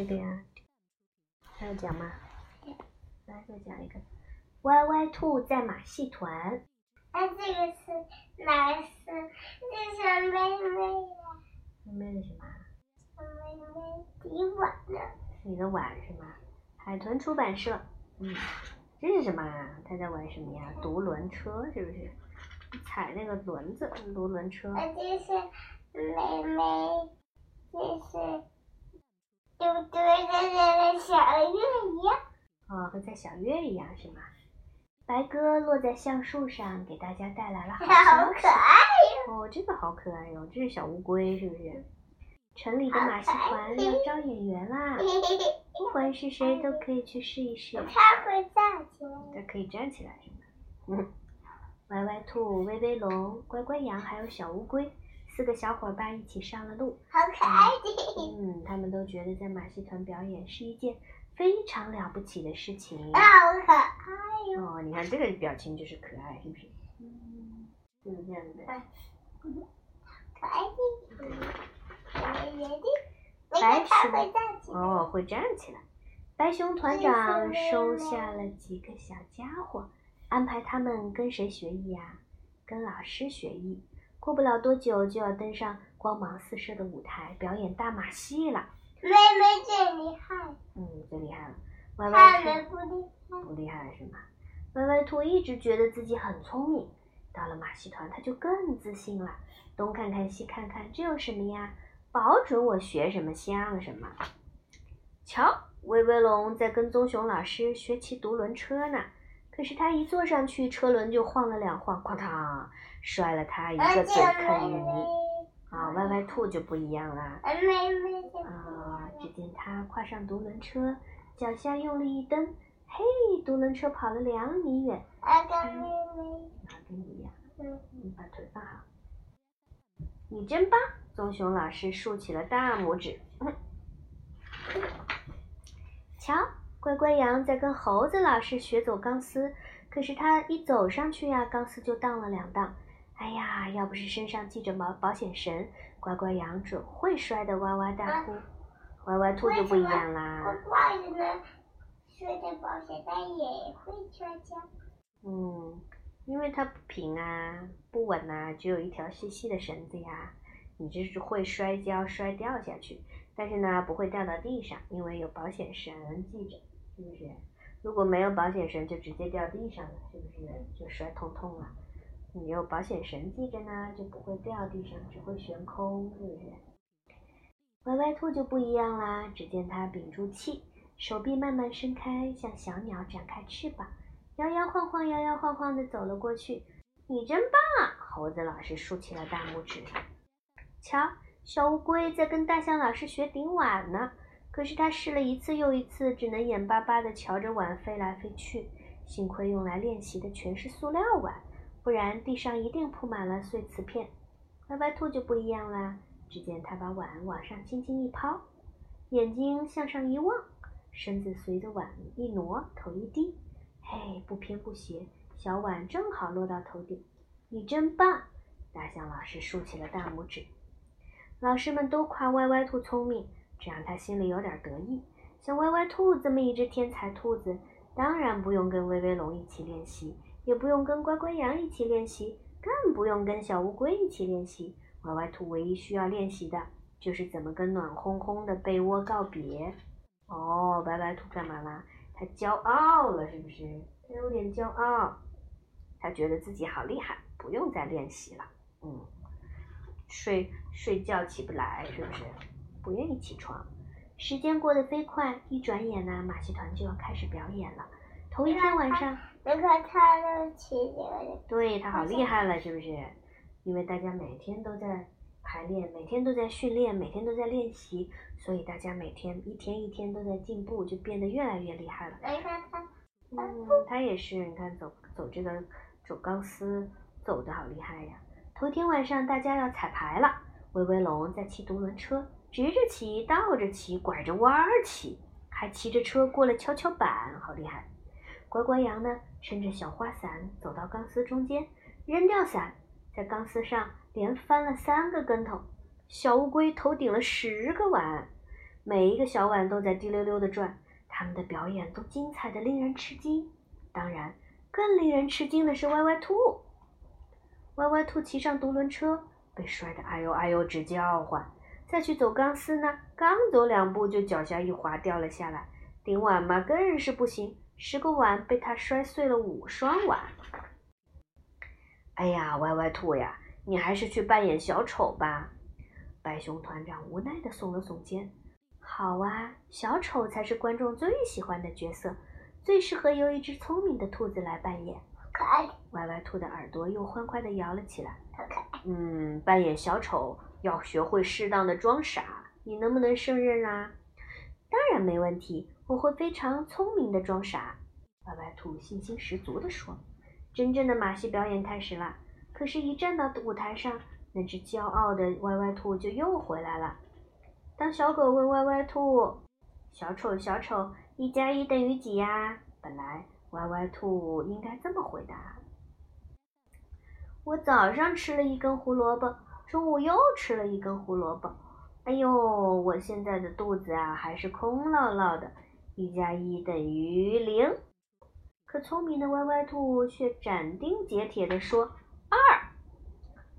这个呀，还要讲吗？来，再讲一个。歪歪兔在马戏团。那这个是哪个是？这是妹妹呀。妹妹的什么？妹妹的碗呢？你的碗是吗？海豚出版社。嗯，这是什么啊？他在玩什么呀？独轮车是不是？踩那个轮子，独轮车。那这是妹妹，这是。对不对？跟小月一样。哦，和在小月一样是吗？白鸽落在橡树上，给大家带来了好消息。好可爱哟！哦，这个好可爱哟，这是小乌龟是不是？城里的马戏团要招演员啦，不管是谁都可以去试一试。它会站起来。它可以站起来是吗？嗯。歪歪兔、威威龙、乖乖羊还有小乌龟。四个小伙伴一起上了路，好可爱的。嗯，他们都觉得在马戏团表演是一件非常了不起的事情。好可爱哟！哦，你看这个表情就是可爱，是不是？嗯，就是这样的。可爱的。白熊会站起来。哦，会站起来。白熊团长收下了几个小家伙，安排他们跟谁学艺呀？跟老师学艺。过不了多久，就要登上光芒四射的舞台，表演大马戏了。妹妹最厉害。嗯，最厉害了。歪歪兔不厉害。不厉害是吗？歪歪兔一直觉得自己很聪明，到了马戏团，他就更自信了。东看看西看看，这有什么呀？保准我学什么像什么。瞧，威威龙在跟棕熊老师学骑独轮车呢。可是他一坐上去，车轮就晃了两晃，哐当。摔了他一个嘴坑泥啊！歪歪兔就不一样啦啊！只见他跨上独轮车，脚下用力一蹬，嘿，独轮车跑了两米远。啊，跟妹妹，跟你一样。嗯，你把腿放好。你真棒！棕熊老师竖起了大拇指。瞧，乖乖羊在跟猴子老师学走钢丝，可是他一走上去呀，钢丝就荡了两荡。哎呀，要不是身上系着毛保险绳，乖乖羊准会摔得哇哇大哭。歪歪兔就不一样啦。乖乖呢，摔的保险带也会摔跤。嗯，因为它不平啊，不稳呐，只有一条细细的绳子呀。你就是会摔跤，摔掉下去，但是呢，不会掉到地上，因为有保险绳系着，是不是？如果没有保险绳，就直接掉地上了，是不是？就摔痛痛了。你有保险绳系着呢，就不会掉地上，只会悬空，是不是？歪歪兔就不一样啦，只见它屏住气，手臂慢慢伸开，像小鸟展开翅膀，摇摇晃晃，摇摇晃晃地走了过去。你真棒！猴子老师竖起了大拇指。瞧，小乌龟在跟大象老师学顶碗呢，可是它试了一次又一次，只能眼巴巴的瞧着碗飞来飞去。幸亏用来练习的全是塑料碗。不然地上一定铺满了碎瓷片。歪歪兔就不一样啦，只见它把碗往上轻轻一抛，眼睛向上一望，身子随着碗一挪，头一低，嘿，不偏不斜，小碗正好落到头顶。你真棒！大象老师竖起了大拇指。老师们都夸歪歪兔聪明，这让他心里有点得意。像歪歪兔这么一只天才兔子，当然不用跟威威龙一起练习。也不用跟乖乖羊一起练习，更不用跟小乌龟一起练习。歪歪兔唯一需要练习的就是怎么跟暖烘烘的被窝告别。哦，歪歪兔干嘛啦？他骄傲了，是不是？他有点骄傲，他觉得自己好厉害，不用再练习了。嗯，睡睡觉起不来，是不是？不愿意起床。时间过得飞快，一转眼呢，马戏团就要开始表演了。头一天晚上。你看他都骑这个，对他好厉害了，是不是？因为大家每天都在排练，每天都在训练，每天都在练习，所以大家每天一天一天都在进步，就变得越来越厉害了。你看他，嗯，他也是，你看走走这个走钢丝，走的好厉害呀。头天晚上大家要彩排了，威威龙在骑独轮车，直着骑，倒着骑，拐着弯儿骑，还骑着车过了跷跷板，好厉害。乖乖羊呢，撑着小花伞走到钢丝中间，扔掉伞，在钢丝上连翻了三个跟头。小乌龟头顶了十个碗，每一个小碗都在滴溜溜的转，他们的表演都精彩的令人吃惊。当然，更令人吃惊的是歪歪兔。歪歪兔骑上独轮车，被摔得哎呦哎呦直叫唤。再去走钢丝呢，刚走两步就脚下一滑掉了下来。顶碗嘛更是不行，十个碗被他摔碎了五双碗。哎呀，歪歪兔呀，你还是去扮演小丑吧。白熊团长无奈地耸了耸肩。好啊，小丑才是观众最喜欢的角色，最适合由一只聪明的兔子来扮演。可爱，歪歪兔的耳朵又欢快地摇了起来。好可爱。嗯，扮演小丑要学会适当的装傻，你能不能胜任啊？当然没问题，我会非常聪明的装傻。歪歪兔信心十足地说。真正的马戏表演开始了，可是，一站到舞台上，那只骄傲的歪歪兔就又回来了。当小狗问歪歪兔：“小丑，小丑，一加一等于几呀？”本来歪歪兔应该这么回答：“我早上吃了一根胡萝卜，中午又吃了一根胡萝卜。哎呦，我现在的肚子啊还是空落落的。一加一等于零。”可聪明的歪歪兔却斩钉截铁地说：“二。”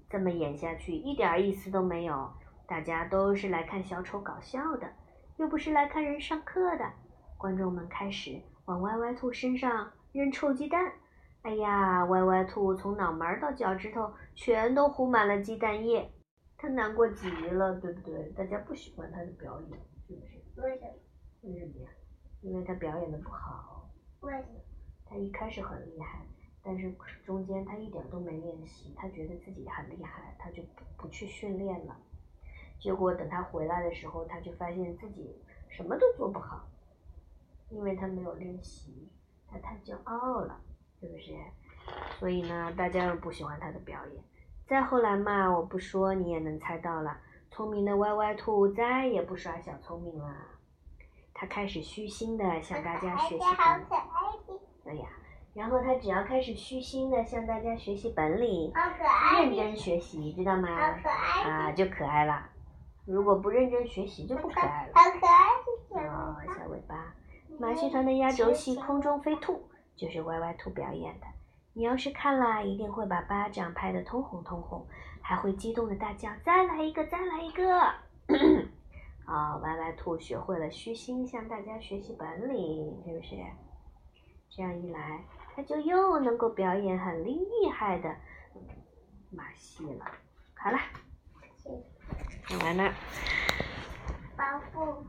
这么演下去一点意思都没有。大家都是来看小丑搞笑的，又不是来看人上课的。观众们开始往歪歪兔身上扔臭鸡蛋。哎呀，歪歪兔从脑门到脚趾头全都糊满了鸡蛋液，他难过极了，对不对？大家不喜欢他的表演，是不是？为什么？为什么呀？因为他表演的不好。为什么？他一开始很厉害，但是中间他一点都没练习，他觉得自己很厉害，他就不不去训练了。结果等他回来的时候，他就发现自己什么都做不好，因为他没有练习，他太骄傲了，是不是？所以呢，大家又不喜欢他的表演。再后来嘛，我不说你也能猜到了，聪明的歪歪兔再也不耍小聪明了，他开始虚心的向大家学习。好可爱的。对呀，然后他只要开始虚心的向大家学习本领，认真学习，知道吗？啊，就可爱了。如果不认真学习，就不可爱了。好可爱。马戏团的压轴戏《空中飞兔》就是歪歪兔表演的。你要是看了，一定会把巴掌拍得通红通红，还会激动的大叫：“再来一个，再来一个！”啊，歪歪兔学会了虚心向大家学习本领，是不是？这样一来，他就又能够表演很厉害的马戏了。好了，讲完了。保护。